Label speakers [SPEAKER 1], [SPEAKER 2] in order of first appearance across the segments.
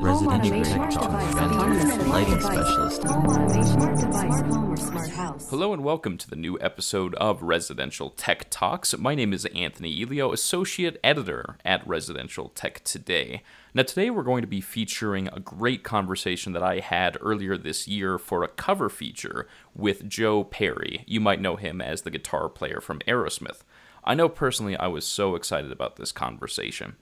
[SPEAKER 1] residential tech lighting specialist.
[SPEAKER 2] Hello and welcome to the new episode of Residential Tech Talks. My name is Anthony Elio, Associate Editor at Residential Tech Today. Now, today we're going to be featuring a great conversation that I had earlier this year for a cover feature with Joe Perry. You might know him as the guitar player from Aerosmith. I know personally I was so excited about this conversation.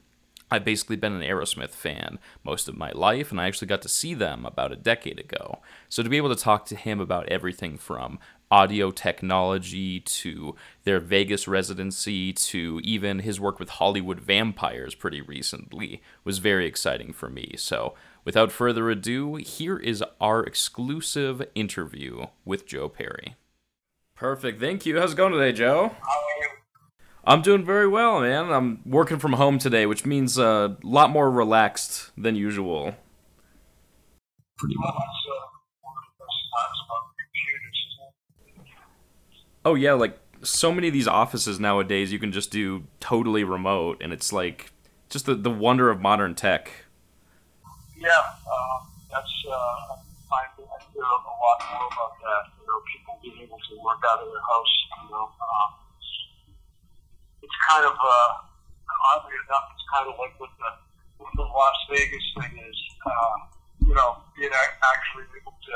[SPEAKER 2] I've basically been an Aerosmith fan most of my life, and I actually got to see them about a decade ago. So to be able to talk to him about everything from audio technology to their Vegas residency to even his work with Hollywood vampires pretty recently was very exciting for me. So without further ado, here is our exclusive interview with Joe Perry. Perfect. Thank you. How's it going today, Joe? I'm doing very well, man. I'm working from home today, which means a lot more relaxed than usual.
[SPEAKER 3] Pretty much.
[SPEAKER 2] Oh yeah, like so many of these offices nowadays, you can just do totally remote, and it's like just the the wonder of modern tech.
[SPEAKER 3] Yeah, um, that's uh, I, I hear a lot more about that. You know, people being able to work out of their house. You know, um, it's kind of uh, oddly enough, it's kind of like what the what the Las Vegas thing is. Uh, you know, being actually able to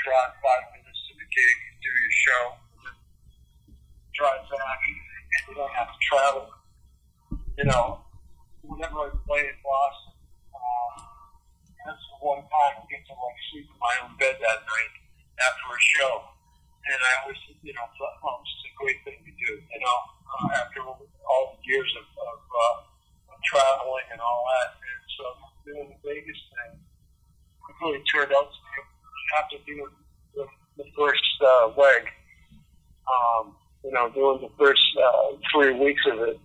[SPEAKER 3] drive five minutes to the gig, do your show, drive back, and you don't have to travel. You know, whenever I play in Boston, um, that's the one time I get to like sleep in my own bed that night after a show. And I always, you know, thought, well, this is a great thing to do. You know, uh, after all the years of, of, uh, of traveling and all that, and so doing the Vegas thing, it really turned out to be after doing the, the first uh, leg, um, you know, doing the first uh, three weeks of it,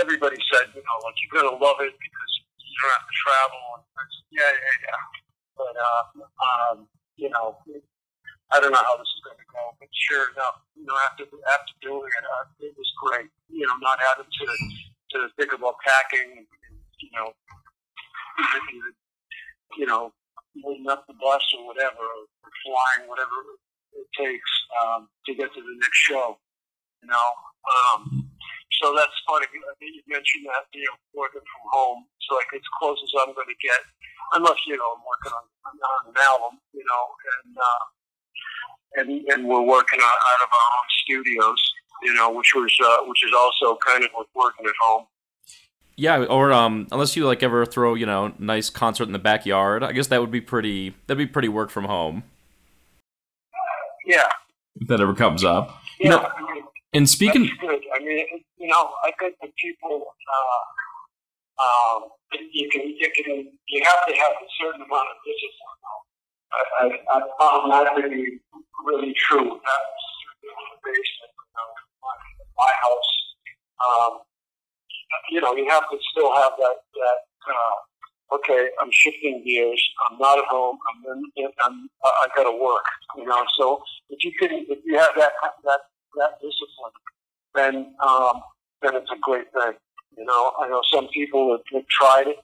[SPEAKER 3] everybody said, you know, like you're gonna love it because you don't have to travel. And I said, yeah, yeah, yeah. But uh, um, you know, I don't know how this is going to go, but sure enough, you know, after after doing it, uh, it was great. You know, not having to to think about packing, and, you know, you know, moving up the bus or whatever, or flying, whatever it takes um, to get to the next show. You know, um, so that's funny. I think you mentioned that you know working from home. It's like as close as I'm going to get, unless you know I'm working on, on an album. You know, and uh, and and we're working out, out of our own studios. You know, which was uh, which is also kind of like working at home.
[SPEAKER 2] Yeah, or um, unless you like ever throw you know nice concert in the backyard, I guess that would be pretty. That'd be pretty work from home.
[SPEAKER 3] Yeah.
[SPEAKER 2] If that ever comes up.
[SPEAKER 3] Yeah.
[SPEAKER 2] You know,
[SPEAKER 3] I mean,
[SPEAKER 2] and speaking,
[SPEAKER 3] That's good. I mean, you know, I think that people, uh, um, you can, you can, you have to have a certain amount of discipline. I, I, I found that to be really true. That was the basement, you know, my, my house. Um, you know, you have to still have that, that, uh, okay, I'm shifting gears. I'm not at home. I'm in, I'm, I got to work, you know, so if you can, if you have that, that, that discipline, then, um, then it's a great thing. You know, I know some people have, have tried it.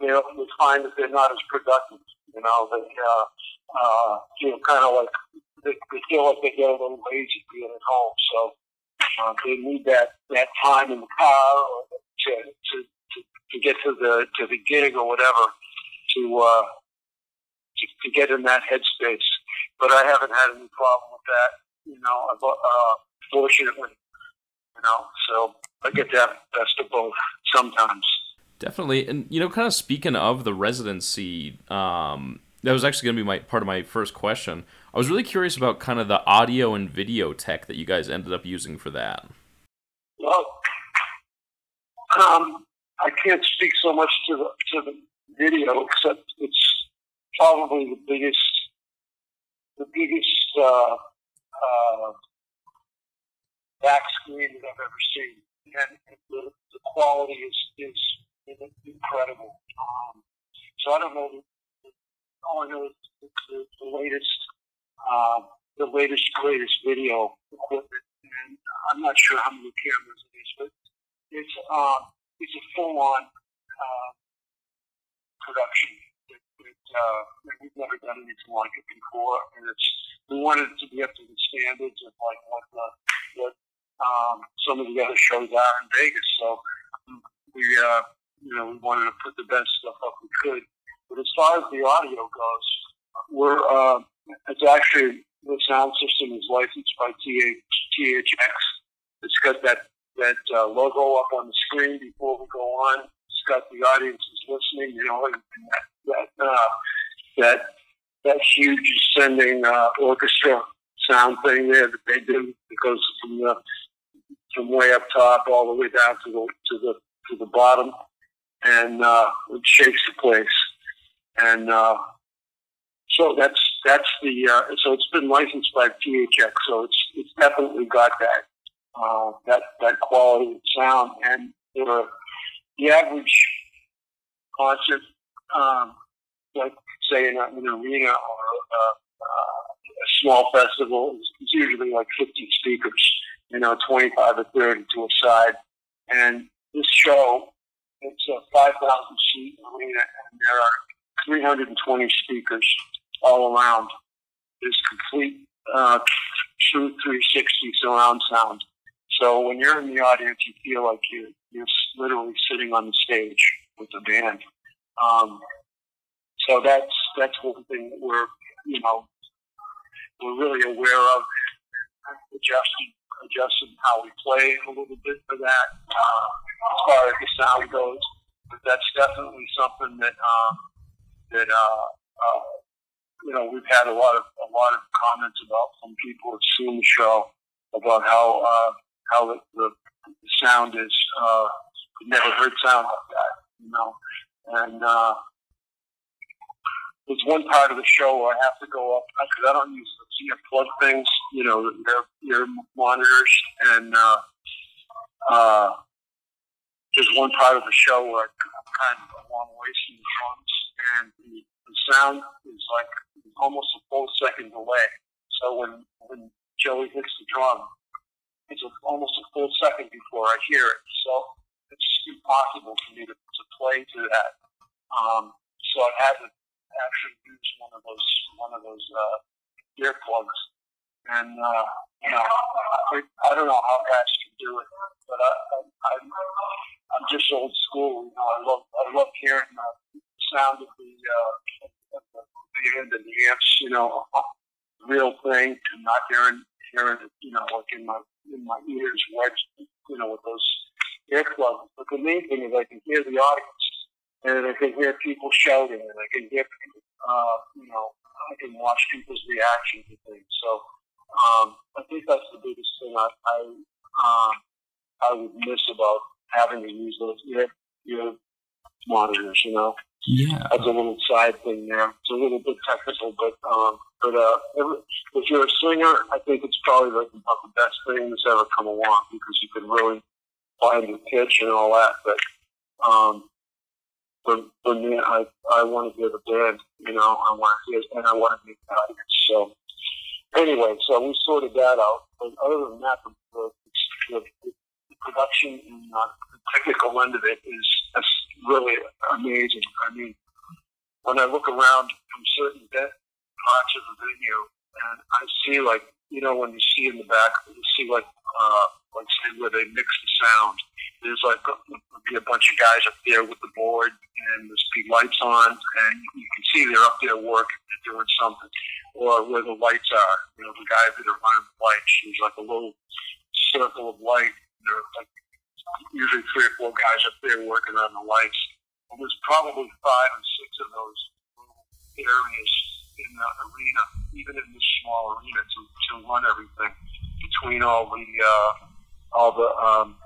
[SPEAKER 3] And, know, they find that they're not as productive. You know, they uh, uh, feel kind of like they, they feel like they get a little lazy being at home. So uh, they need that that time in the car to to, to, to get to the to the gig or whatever to uh, to, to get in that headspace. But I haven't had any problem with that. You know, I've, uh, fortunately, you know, so I get the best of both sometimes.
[SPEAKER 2] Definitely, and you know, kind of speaking of the residency, um, that was actually going to be my part of my first question. I was really curious about kind of the audio and video tech that you guys ended up using for that.
[SPEAKER 3] Well, um, I can't speak so much to the to the video, except it's probably the biggest the biggest uh, uh, back screen that I've ever seen, and the, the quality is is incredible. Um, so I don't know. All I know is the, the, the latest, uh, the latest greatest video equipment, and I'm not sure how many cameras it is, but it's um, it's a full on uh, production that, that, uh, that we've never done anything like it before, and it's we wanted it to be up to the standards of like what the what um, some of the other shows are in Vegas. So we uh, you know we wanted to put the best stuff up we could. But as far as the audio goes, we're uh, it's actually the sound system is licensed by THX. It's got that that uh, logo up on the screen before we go on. It's got the audiences listening, you know, and, that that, uh, that that huge ascending uh, orchestra sound thing there that they do it goes from the from way up top all the way down to the to the to the bottom, and uh, it shakes the place. And uh, so that's that's the uh, so it's been licensed by THX, so it's it's definitely got that uh, that that quality of sound. And for the average concert, um, like say in, an arena or a, a small festival, it's usually like 50 speakers, you know, 25 or 30 to a side. And this show, it's a 5,000 seat arena, and there are 320 speakers all around. There's complete uh, true 360 surround sound. So when you're in the audience, you feel like you, you're literally sitting on the stage with the band. Um, so that's that's one thing that we're you know we're really aware of adjusting adjusting how we play a little bit for that uh, as far as the sound goes. But that's definitely something that um, that uh, uh, you know we've had a lot of a lot of comments about from people who've seen the show about how uh, how the, the, sound is uh, never heard sound like that, you know, and uh, there's one part of the show where I have to go up because I don't use the plug things, you know, your your monitors, and uh, uh, there's one part of the show where I'm kind of a long ways from the drums, and the, the sound is like almost a full second delay. So when when Joey hits the drum, it's a, almost a full second before I hear it. So it's impossible for me to, to play to that. Um, so I had to actually use one of those one of those uh, earplugs. And uh, you know, I, I don't know how guys can do it, but I, I, I'm I'm just old school. You know, I love I love hearing the sound of the uh, of the band and the amps. You know, real thing, and not hearing hearing it. You know, like in my in my ears, wedged. You know, with those earplugs. But the main thing is I can hear the audience and I can hear people shouting, and I can hear, uh, can watch people's reaction to things. So um, I think that's the biggest thing I I, uh, I would miss about having to use those ear, ear monitors. You know,
[SPEAKER 2] yeah,
[SPEAKER 3] that's a little side thing there. It's a little bit technical, but um, but uh, if you're a singer, I think it's probably like about the best thing that's ever come along because you can really find your pitch and all that. But um, for, for me, I, I want to hear the band, you know, I want to and I want to meet the audience. So, anyway, so we sorted that out. But other than that, the, the, the, production and uh, the technical end of it is, is really amazing. I mean, when I look around from certain parts of the venue, and I see like, you know, when you see in the back, you see like, uh, like say where they mix the sound there's like be a bunch of guys up there with the board, and there's be lights on, and you can see they're up there working, they're doing something. Or where the lights are, you know, the guys that are running the lights, there's like a little circle of light. There's like usually three or four guys up there working on the lights. And there's probably five or six of those areas in the arena, even in this small arena, to, to run everything between all the uh, all the um,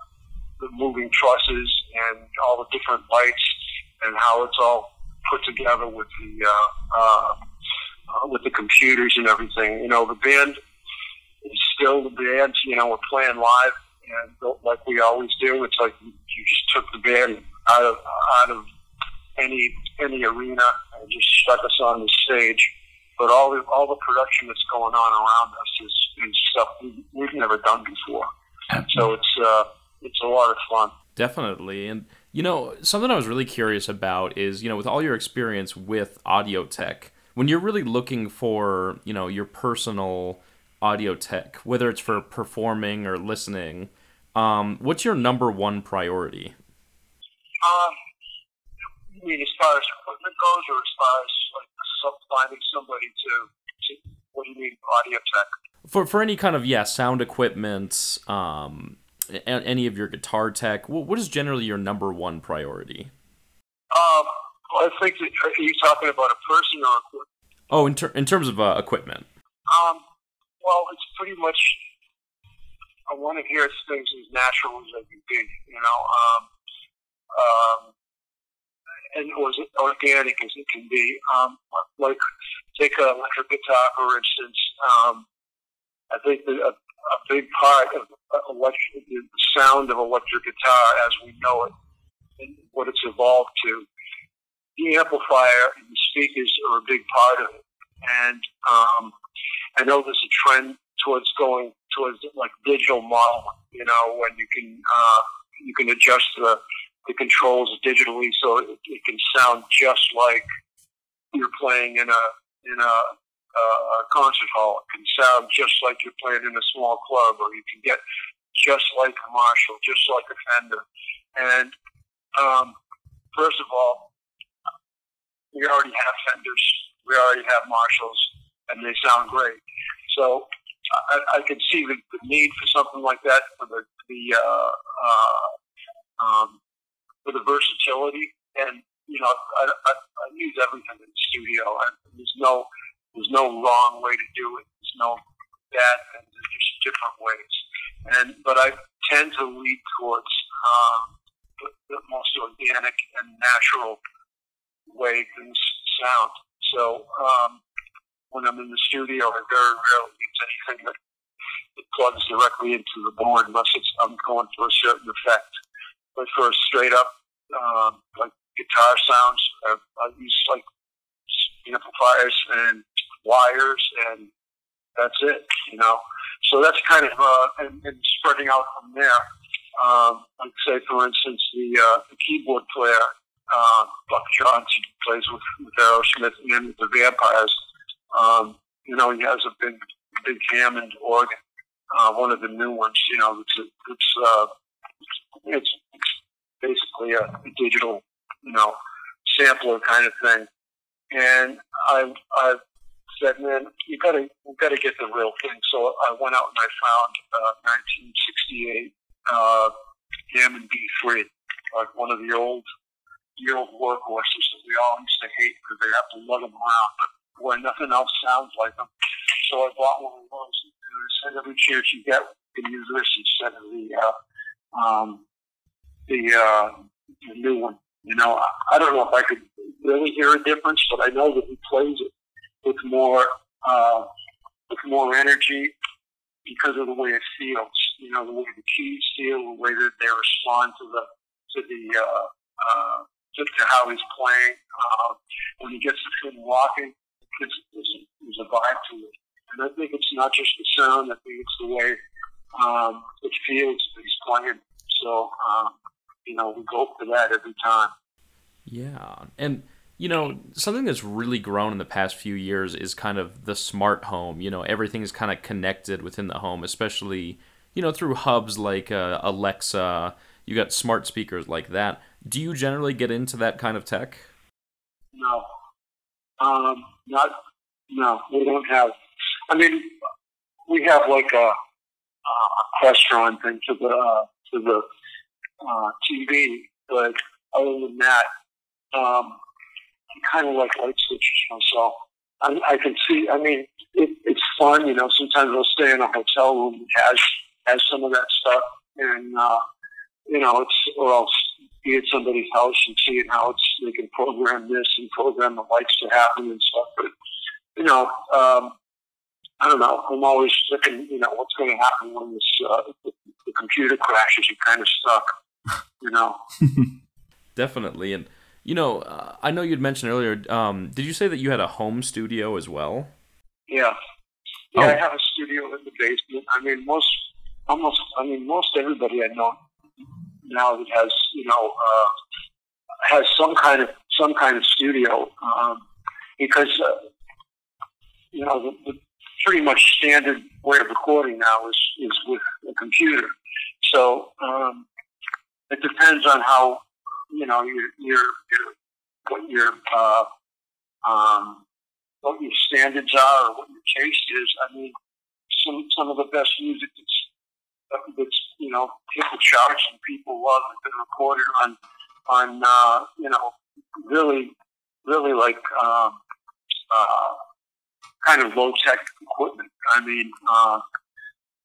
[SPEAKER 3] the moving trusses and all the different lights and how it's all put together with the uh, uh, uh, with the computers and everything. You know, the band is still the band. You know, we're playing live, and like we always do, it's like you just took the band out of out of any any arena and just stuck us on the stage. But all the all the production that's going on around us is, is stuff we, we've never done before. So it's uh, lot of fun.
[SPEAKER 2] Definitely, and You know, something I was really curious about is, you know, with all your experience with audio tech, when you're really looking for, you know, your personal audio tech, whether it's for performing or listening, um, what's your number one priority?
[SPEAKER 3] Um, I mean as far as equipment goes, or as far as like finding somebody to, to what do you mean audio tech?
[SPEAKER 2] For for any kind of yeah sound equipment, um, any of your guitar tech, wh- what is generally your number one priority?
[SPEAKER 3] Um, I think that, are you talking about a person or equipment?
[SPEAKER 2] Oh, in ter- in terms of uh, equipment.
[SPEAKER 3] Um, well, it's pretty much. I want to hear things as natural as they can be, you know, um, um, and or as organic as it can be. Um, like take an electric guitar, for instance. Um, I think that a, a big part of electric, the sound of electric guitar as we know it, and what it's evolved to, the amplifier and the speakers are a big part of it. And um, I know there's a trend towards going towards like digital modeling. You know, when you can uh, you can adjust the the controls digitally so it, it can sound just like you're playing in a in a, a, a concert hall. It can sound just like you're playing in a small club, or you can get just like a Marshall, just like a Fender. And um, first of all, we already have Fenders, we already have Marshalls, and they sound great. So I, I can see the, the need for something like that for the the uh, uh, um, for the versatility. And you know, I, I, I use everything in the studio. And there's no there's no wrong way to do it. There's no bad. There's just different ways. And but I tend to lead towards um, the, the most organic and natural way things sound. So um, when I'm in the studio, I very rarely use anything that, that plugs directly into the board unless it's I'm going for a certain effect. But for a straight up um, like guitar sounds, I, I use like amplifiers and wires, and that's it. You know, so that's kind of uh, and, and spreading out from there. Um, like say, for instance, the uh, the keyboard player uh, Buck Johnson plays with, with Aerosmith and the Vampires. Um, you know, he has a big, big Hammond organ, uh, one of the new ones. You know, it's it's uh, it's, it's basically a, a digital, you know, sampler kind of thing. And I've, I said, man, you gotta you gotta get the real thing. So I went out and I found uh, 1968 uh, Hammond B3, like one of the old the old workhorses that we all used to hate because they have to lug them around, but boy, nothing else sounds like them. So I bought one of those, and I said every chance you get, you can use this instead of the uh, um, the, uh, the new one. You know, I, I don't know if I could really hear a difference, but I know that he plays it with more uh, with more energy because of the way it feels. You know, the way the keys feel, the way that they respond to the to the uh, uh, to, to how he's playing. Uh, when he gets the thing walking, there's, a, there's a vibe to it. And I think it's not just the sound, I think it's the way um, it feels that he's playing. So, um, you know, we go for that every time.
[SPEAKER 2] Yeah, and you know something that's really grown in the past few years is kind of the smart home. You know, everything is kind of connected within the home, especially you know through hubs like uh, Alexa. You got smart speakers like that. Do you generally get into that kind of tech?
[SPEAKER 3] No, um, not no. We don't have. I mean, we have like a, a restaurant thing to the uh, to the uh, TV, but other than that, um, kind of like light switches myself. I, I can see. I mean, it, it's fun. You know, sometimes I'll stay in a hotel room that has has some of that stuff, and uh, you know, it's or else be at somebody's house and seeing how it's they can program this and program the lights to happen and stuff. But you know, um, I don't know. I'm always looking. You know, what's going to happen when this uh, the, the computer crashes? You're kind of stuck. You know.
[SPEAKER 2] Definitely, and you know, uh, I know you'd mentioned earlier. Um, did you say that you had a home studio as well?
[SPEAKER 3] Yeah. Yeah,
[SPEAKER 2] Oh.
[SPEAKER 3] I have a studio in the basement. I mean, most, almost, I mean, most everybody I know now that has you know uh, has some kind of some kind of studio um, because uh, you know the, the pretty much standard way of recording now is is with a computer. So um, it depends on how you know your your, your what your uh, um, what your standards are or what your taste is. I mean, some some of the best music that's that's you know people charge and people love has been recorded on on uh, you know really really like um, uh, kind of low tech equipment. I mean, uh,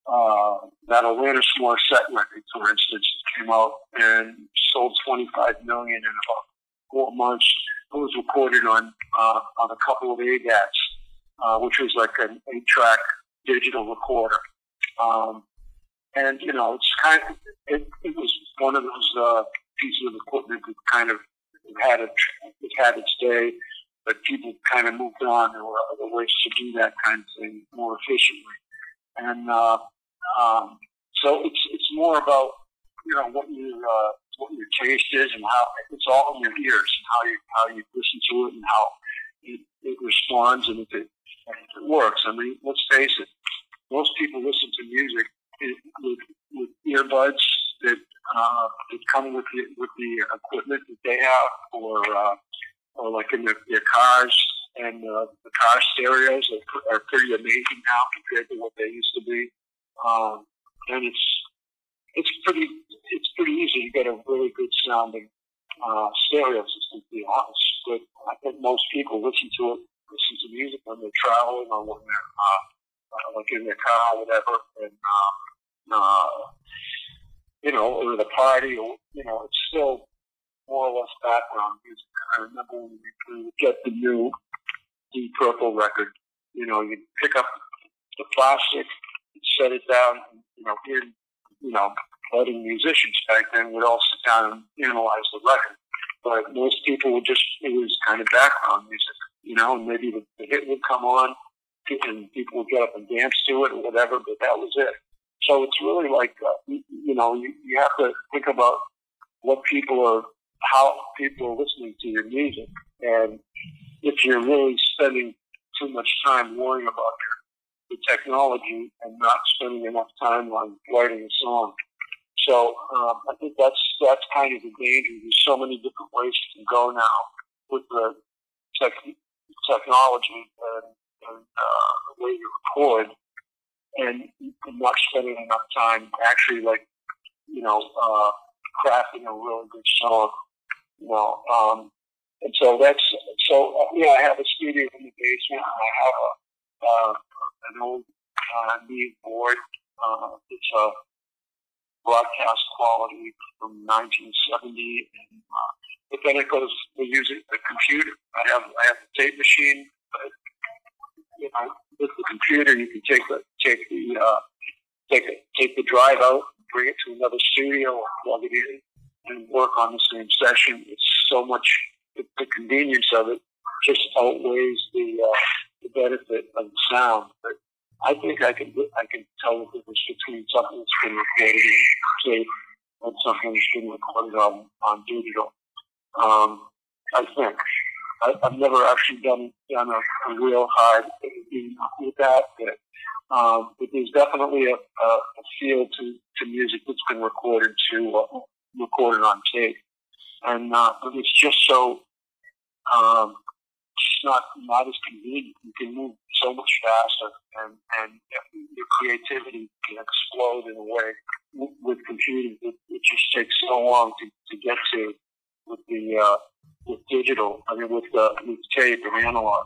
[SPEAKER 3] uh, that Alanis Morissette record, for instance, came out and sold 25 million in about four months. It was recorded on uh, on a couple of ADATs, uh, which was like an eight-track digital recorder. Um, and you know, it's kind of it, it was one of those uh, pieces of equipment that kind of had a, it had its day but people kind of moved on. There were other ways to do that kind of thing more efficiently, and uh, um, so it's it's more about you know what your uh, what your taste is and how it's all in your ears and how you how you listen to it and how it, it responds and if it, if it works. I mean, let's face it, most people listen to music with, with earbuds that uh, that come with the with the equipment that they have or uh, or like in their, their cars. And uh, the car stereos are, are pretty amazing now compared to what they used to be. Um, and it's it's pretty it's pretty easy to get a really good sounding uh, stereo system. To be honest, but I think most people listen to it, listen to music when they're traveling or when they're uh, uh, like in their car or whatever, and uh, uh, you know, or a party, or you know, it's still more or less background music. I remember when we would get the new Deep Purple record, you know, you'd pick up the plastic, set it down, you know, here, you know, budding musicians back then would all sit down and analyze the record. But most people would just, it was kind of background music, you know, and maybe the, the hit would come on and people would get up and dance to it or whatever, but that was it. So it's really like, uh, you, you know, you, you have to think about what people are how people are listening to your music. And if you're really spending too much time worrying about your the technology and not spending enough time on writing a song. So um, I think that's that's kind of the danger. There's so many different ways you can go now with the tech, technology and, and uh, the way you record, and not spending enough time actually like you know uh, crafting a really good song you know, um, and so that's so uh, yeah. I have a studio in the basement. I have a uh, an old uh, Neve board. Uh, it's a broadcast quality from 1970, and uh, but then it goes. We use it, a computer. I have I have a tape machine, but you know, with the computer, you can take the take the uh, take it, take the drive out, bring it to another studio, or plug it in and work on the same session. It's so much the, the convenience of it just outweighs the uh, the benefit of the sound. But I think I can I can tell the difference between something that's been recorded in tape and something that's been recorded on on digital. Um, I think. I, I've never actually done done a, a real hard with that, but, um, but there's definitely a, a, a feel to, to music that's been recorded to uh, recorded on tape, and uh, it's just so um, it's not not as convenient. You can move so much faster, and and your creativity can explode in a way with computing. It, it just takes so long to, to get to with the uh, with digital. I mean, with the with tape and analog.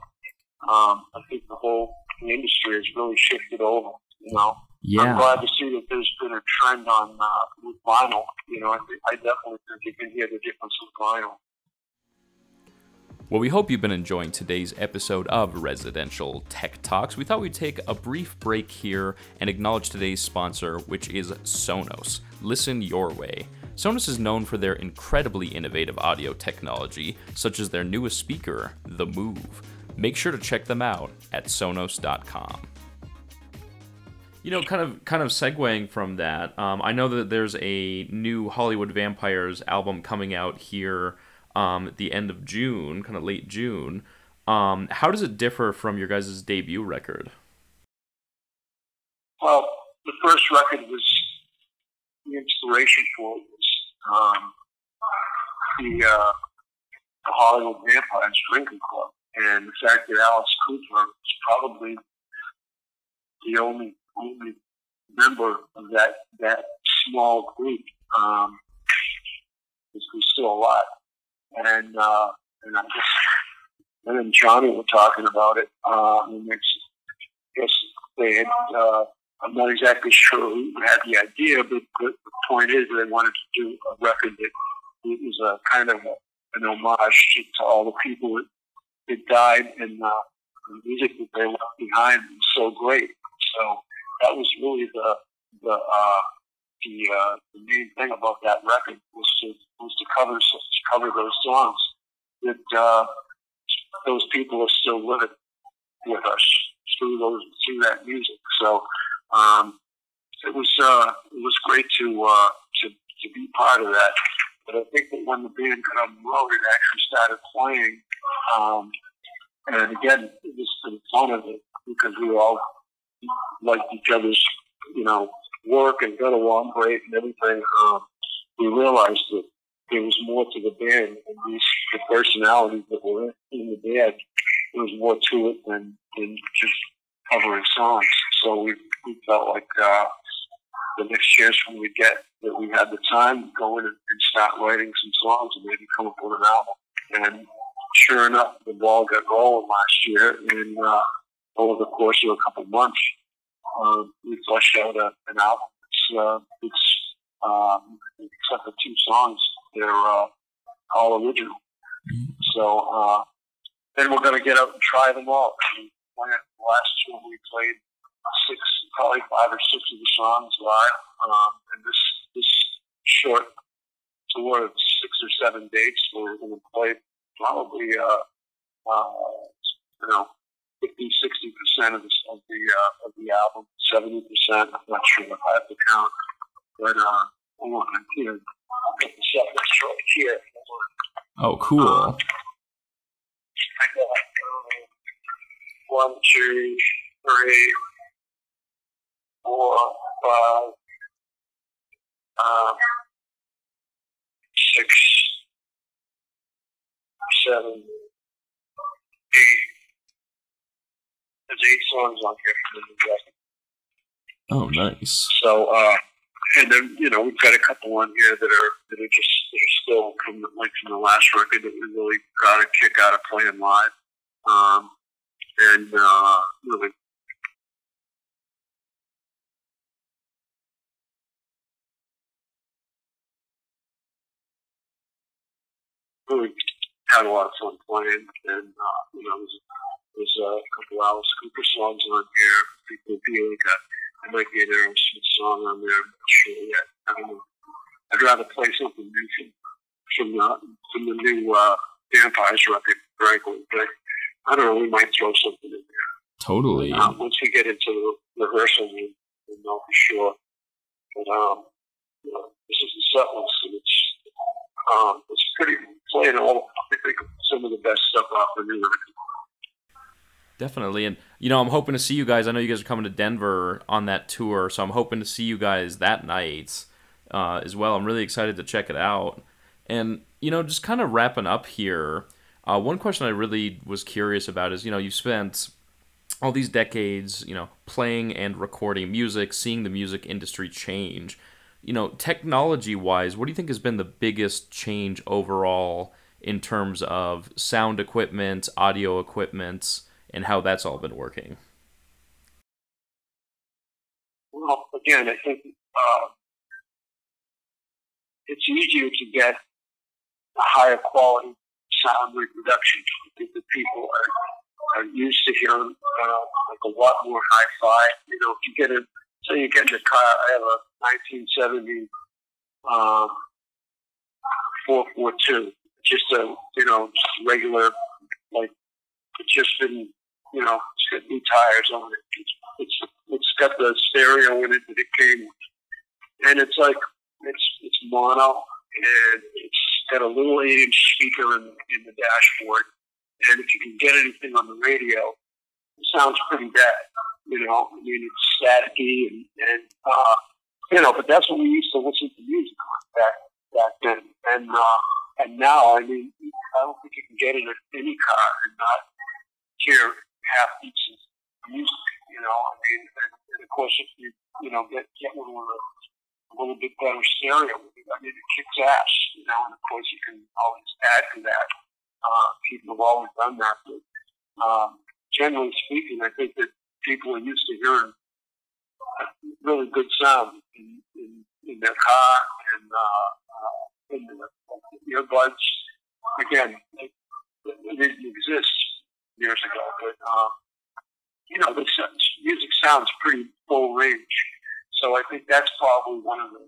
[SPEAKER 3] Um, I think the whole industry has really shifted over. You know.
[SPEAKER 2] Yeah.
[SPEAKER 3] I'm glad to see that there's been a trend on uh, with vinyl. You know, I, th- I definitely think you can hear the difference with vinyl.
[SPEAKER 2] Well, we hope you've been enjoying today's episode of Residential Tech Talks. We thought we'd take a brief break here and acknowledge today's sponsor, which is Sonos. Listen your way. Sonos is known for their incredibly innovative audio technology, such as their newest speaker, the Move. Make sure to check them out at sonos.com. You know, kind of kind of segueing from that, um, I know that there's a new Hollywood Vampires album coming out here um, at the end of June, kind of late June. Um, how does it differ from your guys' debut record?
[SPEAKER 3] Well, the first record was the inspiration for it was um, the, uh, the Hollywood Vampires Drinking Club, and the fact that Alice Cooper is probably the only only member of that that small group um, is still alive, and uh, and I just and then Johnny were talking about it, uh, and it's yes they had. Uh, I'm not exactly sure who had the idea, but the, the point is they wanted to do a record that it was a kind of a, an homage to, to all the people that, that died and uh, the music that they left behind was so great. So that was really the the uh, the, uh, the main thing about that record was to was to cover to cover those songs that uh, those people are still living with us through those through that music. So um, it was uh, it was great to uh, to to be part of that. But I think that when the band got on the road, it actually started playing. Um, and again, it was the fun of it because we all liked each other's, you know, work and got along great and everything. Um, we realized that there was more to the band and these the personalities that were in the band. There was more to it than, than just covering songs. So we, we felt like uh, the next chance when we get that we had the time to go in and, start writing some songs and maybe come up with an album. And sure enough, the ball got rolling last year, and uh, over the course of a couple months, uh, we fleshed out a, an album. It's, uh, it's um, except for two songs, they're uh, all original. So uh, then we're going to get out and try them all. And last tour we played six, probably five or six of the songs live, um, and this this short tour of six or seven dates, we're going to play probably uh, uh, you know 50, 60 percent of the of the uh, of the album, seventy percent. I'm not sure if I have to count, but uh, hold on, here, I'll get the set list here.
[SPEAKER 2] Oh, cool. Um,
[SPEAKER 3] I got um, one, two, three, four, five, um, six, seven, eight. There's eight songs on here for the record.
[SPEAKER 2] Oh, nice.
[SPEAKER 3] So, uh, and then you know we've got a couple on here that are that are just that are still from the, like from the last record that we really got a kick out of playing live. Um, and uh, really had a lot of fun playing, and uh, you know, there's, there's a couple Alice Cooper songs on here. People feel like I might be an Aerosmith song on there. I'm not sure yet. I don't know. I'd rather play something new from from the from the new uh, Vampires record, frankly. But I don't know. We might throw something in there.
[SPEAKER 2] Totally.
[SPEAKER 3] Um, once we get into the rehearsal, we, we know for sure. But um, you know, this is the set list, and it's um, it's pretty playing all. I think some of the best stuff off the new record.
[SPEAKER 2] Definitely, and you know, I'm hoping to see you guys. I know you guys are coming to Denver on that tour, so I'm hoping to see you guys that night uh, as well. I'm really excited to check it out. And you know, just kind of wrapping up here. Uh, one question I really was curious about is, you know, you spent all these decades, you know, playing and recording music, seeing the music industry change. You know, technology wise, what do you think has been the biggest change overall in terms of sound equipment, audio equipment, and how that's all been working?
[SPEAKER 3] Well, again, I think uh, it's easier to get a higher quality sound reproduction. Think that people are are used to hearing uh, like a lot more hi-fi. You know, if you get a, say you get in a car, I have a 1970 um, 442, just a, you know, regular, like, it's just been, you know, it's got new tires on it. It's, it's, it's got the stereo in it that it came with, and it's like it's it's mono, and it's got a little eight-inch speaker in, in the dashboard, and if you can get anything on the radio, it sounds pretty bad. You know, I mean, it's staticky and, and uh, you know, but that's what we used to listen to music on back back then. And uh, and now, I mean, I don't think you can get in any car and not hear half decent music. You know, I mean, and, and of course, if you you know get get one with a, a little bit better stereo, I mean, it kicks ass. You know, and of course, you can always add to that. Uh, people have always done that, but um, generally speaking, I think that people are used to hearing really good sound in, in, in their car and uh, uh, in the earbuds. Again, it, it didn't exist years ago, but uh, you know, the music sounds pretty full range. So I think that's probably one of the,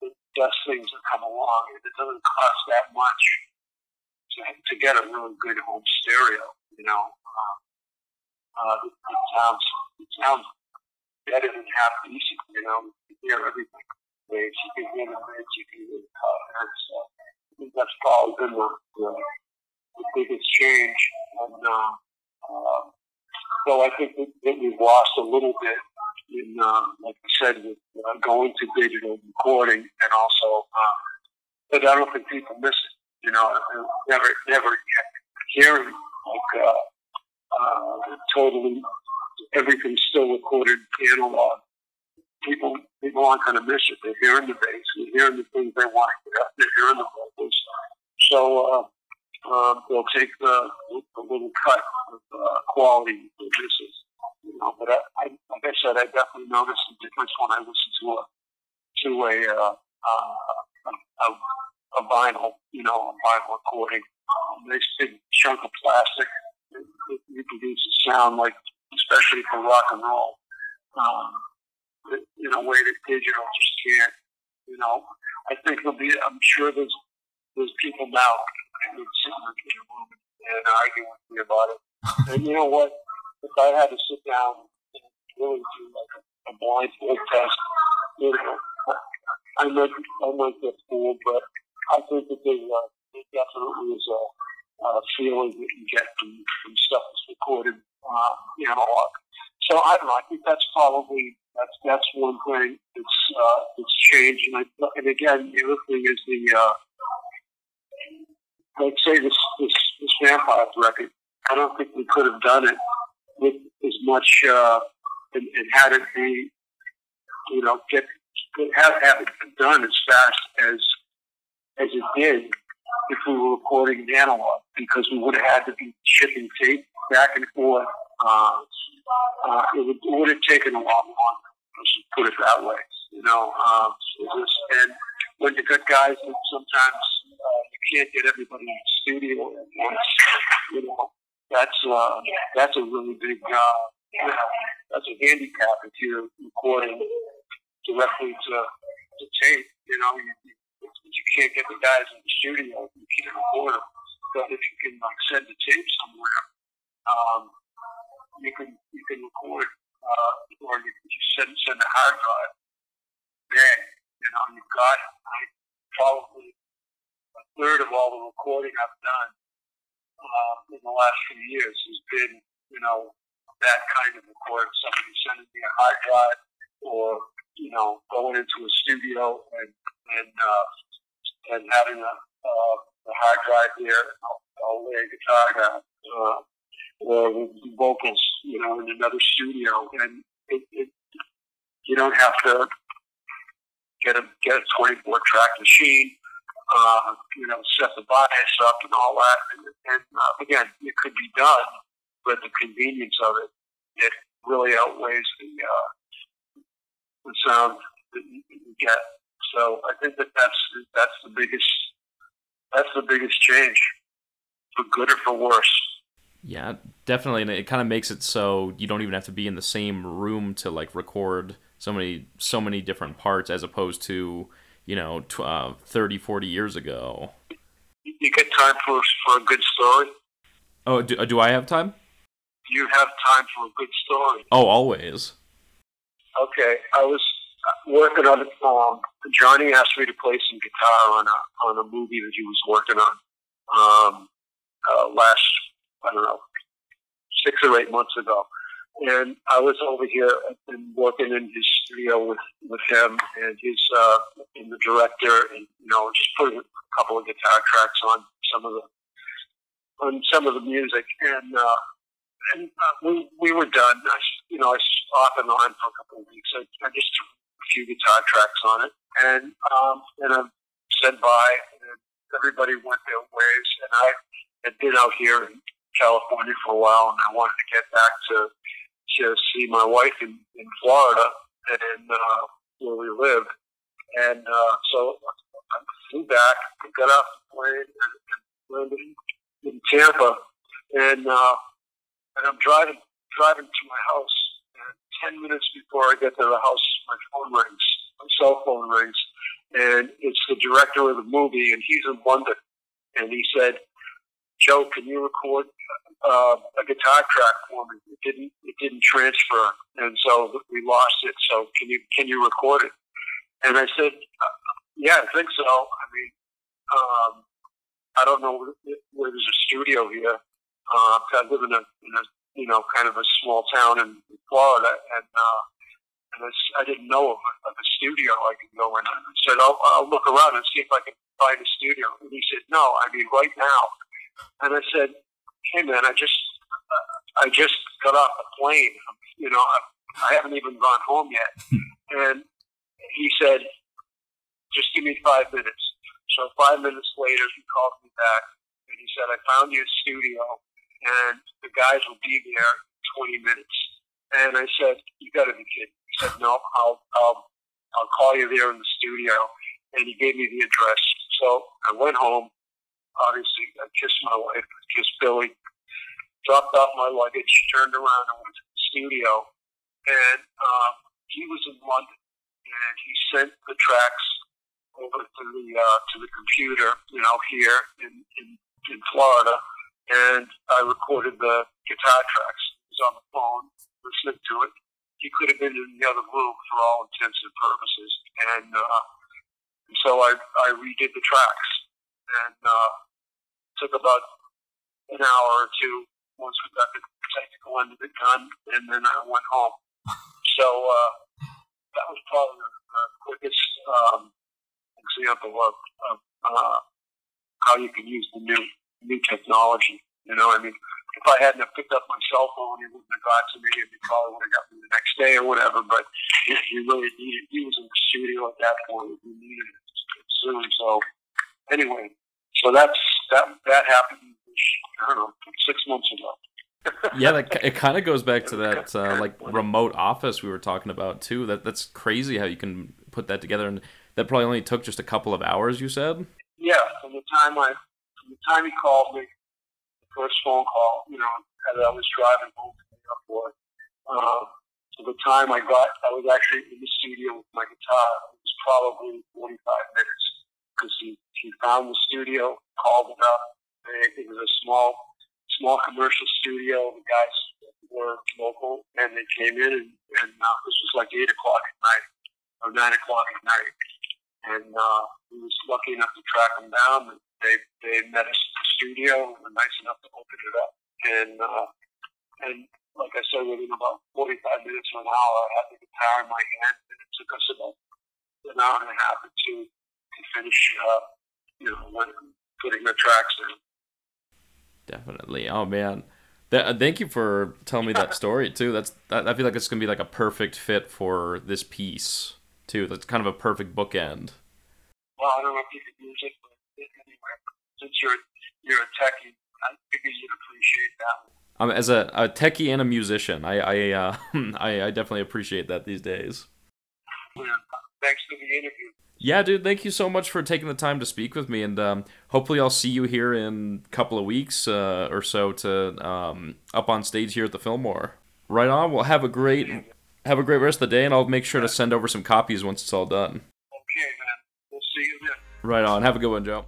[SPEAKER 3] the best things that come along. It doesn't cost that much to, to get a really good home stereo. You know, uh, uh, it, it sounds it sounds better than half decent. You know, you hear everything. You can hear the winds, you can hear the colors. So I think that's probably been the, the biggest change. And uh, uh, so I think that, that we've lost a little bit in, uh, like I said, with uh, going to digital recording, and also, uh, but I don't think people miss it. You know, never, never hearing like. Uh, uh, totally everything's still recorded analog. People people aren't going to miss it. They're hearing the bass, they're hearing the things they want to hear, they're hearing the vocals. So um, they'll take the, the little cut of uh, quality that this is. You know, but I, I, like I said, I definitely noticed the difference when I listen to a to a uh, uh, a, a vinyl, you know, a vinyl recording. Um, nice big chunk of plastic it, it reproduces sound like, especially for rock and roll, um, in a way that digital just can't. You know, I think there'll be. I'm sure there's there's people now that would sit in a room and argue with me about it. and you know what? If I had to sit down and really do like a, a blindfold test, you know, I might I might get fooled, but I think that there, uh, there definitely is a uh, feeling that you get from, from stuff that's recorded uh, analog. So I don't know. I think that's probably that's that's one thing that's uh, that's changed. And, I, and again, the other thing is the uh, like say this this this Vampires record. I don't think we could have done it with as much uh, and, and had it be you know get have have it done as fast as as it did if we were recording in analog because we would have had to be shipping tape back and forth. Uh, uh, it, would, it would have taken a lot longer. Let's put it that way. You know, um, and when you got guys that sometimes uh, you can't get everybody in the studio at once, you know, that's uh, that's a really big uh, you know, that's a handicap if you're recording directly to, to tape. You know, you, you can't get the guys in the studio, you can't record them. But if you can like send the tape somewhere, um, you can you can record uh, or you can just send send a hard drive. Then you know you've got I, probably a third of all the recording I've done uh, in the last few years has been you know that kind of recording. Somebody sending me a hard drive or you know going into a studio and and uh, and having a, uh, a hard drive there, I'll, I'll lay a guitar down, uh, or vocals, you know, in another studio, and it, it, you don't have to get a get a 24 track machine, uh, you know, set the bias up and all that, and, and uh, again, it could be done, but the convenience of it, it really outweighs the uh, the sound that you, you get. So I think that that's that's the biggest that's the biggest change, for good or for worse.
[SPEAKER 2] Yeah, definitely, and it kind of makes it so you don't even have to be in the same room to like record so many so many different parts as opposed to you know tw- uh, 30 40 years ago.
[SPEAKER 3] You get time for for a good story?
[SPEAKER 2] Oh do, do i have time?
[SPEAKER 3] You have time for a good story.
[SPEAKER 2] Oh always.
[SPEAKER 3] Okay, I was working on a um, Johnny asked me to play some guitar on a on a movie that he was working on um, uh, last I don't know six or eight months ago, and I was over here and working in his studio with with him and his uh, and the director, and you know just putting a couple of guitar tracks on some of the on some of the music, and uh, and uh, we we were done. I, you know, I was off and on for a couple of weeks. I, I just took a few guitar tracks on it, and um, and I said bye, and everybody went their ways, and I had been out here in California for a while, and I wanted to get back to to see my wife in, in Florida and uh, where we live. And uh, so I flew back, got off the plane, and, and landed in Tampa. And uh, and I'm driving driving to my house. And ten minutes before I get to the house, my phone rings. My cell phone rings, and it's the director of the movie, and he's in London. And he said, "Joe, can you record uh, a guitar track for me. It didn't it didn't transfer, and so we lost it. So can you can you record it? And I said, uh, yeah, I think so. I mean, um, I don't know where, where there's a studio here. Uh, I live in a, in a you know kind of a small town in Florida, and uh, and I, I didn't know of a, of a studio I could go in. I said, I'll, I'll look around and see if I can find a studio. And he said, No, I mean right now. And I said, hey man, I just I just got off a plane. You know, I, I haven't even gone home yet. Hmm. And he said, just give me five minutes. So five minutes later, he called me back and he said, I found you a studio and the guys will be there in 20 minutes. And I said, you got to be kidding. He said, no, I'll, I'll, I'll call you there in the studio. And he gave me the address. So I went home. Obviously, I kissed my wife, I kissed Billy, dropped off my luggage, turned around and went to the studio. And um, he was in London, and he sent the tracks over to the uh, to the computer, you know, here in, in in Florida, and I recorded the guitar tracks. He was on the phone listening to it. He could have been in the other room for all intents and purposes, and, uh, and so I I redid the tracks, and uh, took about an hour or two once we got the technical end of it done, and then I went home. So uh, that was probably the, the quickest um, example of, of uh, how you can use the new new technology. You know, I mean, if I hadn't have picked up my cell phone, he wouldn't have got to me, and he probably would have got me the next day or whatever. But he, you really needed. He was in the studio at that point. He needed it soon. So anyway, so that's that. That happened I don't know, six months ago.
[SPEAKER 2] yeah, that, it kind of goes back to that uh, like remote office we were talking about too. That that's crazy how you can put that together, and that probably only took just a couple of hours. You said.
[SPEAKER 3] Yeah, from the time I, from the time he called me, the first phone call, you know, as I was driving home from the airport, uh, to the time I got, I was actually in the studio with my guitar. It was probably 45 minutes because he, he found the studio, called it up, it was a small, small commercial studio. The guys were local, and they came in, and, and uh, this was like eight o'clock at night or nine o'clock at night, and uh, we was lucky enough to track them down. And they they met us at the studio and were nice enough to open it up, and uh, and like I said, within about 45 minutes or an hour, I had the guitar in my hand, and it took us about an hour and a half or two to finish, uh, you know, putting the tracks in.
[SPEAKER 2] Definitely. Oh man. Th- uh, thank you for telling me that story too. That's that, I feel like it's gonna be like a perfect fit for this piece too. That's kind of a perfect bookend.
[SPEAKER 3] Well, I don't know if you could use it, but anyway, since you're you're a techie, I figure you'd appreciate that.
[SPEAKER 2] Um, as a, a techie and a musician, I I, uh, I I definitely appreciate that these days.
[SPEAKER 3] Yeah. Thanks for the interview.
[SPEAKER 2] Yeah, dude, thank you so much for taking the time to speak with me, and um, hopefully I'll see you here in a couple of weeks uh, or so to um, up on stage here at the Fillmore. Right on. Well, have a great have a great rest of the day, and I'll make sure to send over some copies once it's all done.
[SPEAKER 3] Okay, man. We'll see you then.
[SPEAKER 2] Right on. Have a good one, Joe.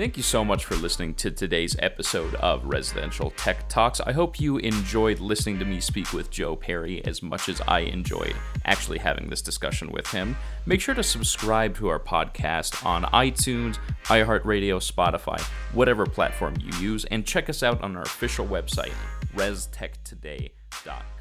[SPEAKER 2] Thank you so much for listening to today's episode of Residential Tech Talks. I hope you enjoyed listening to me speak with Joe Perry as much as I enjoyed actually having this discussion with him. Make sure to subscribe to our podcast on iTunes, iHeartRadio, Spotify, whatever platform you use, and check us out on our official website, restechtoday.com.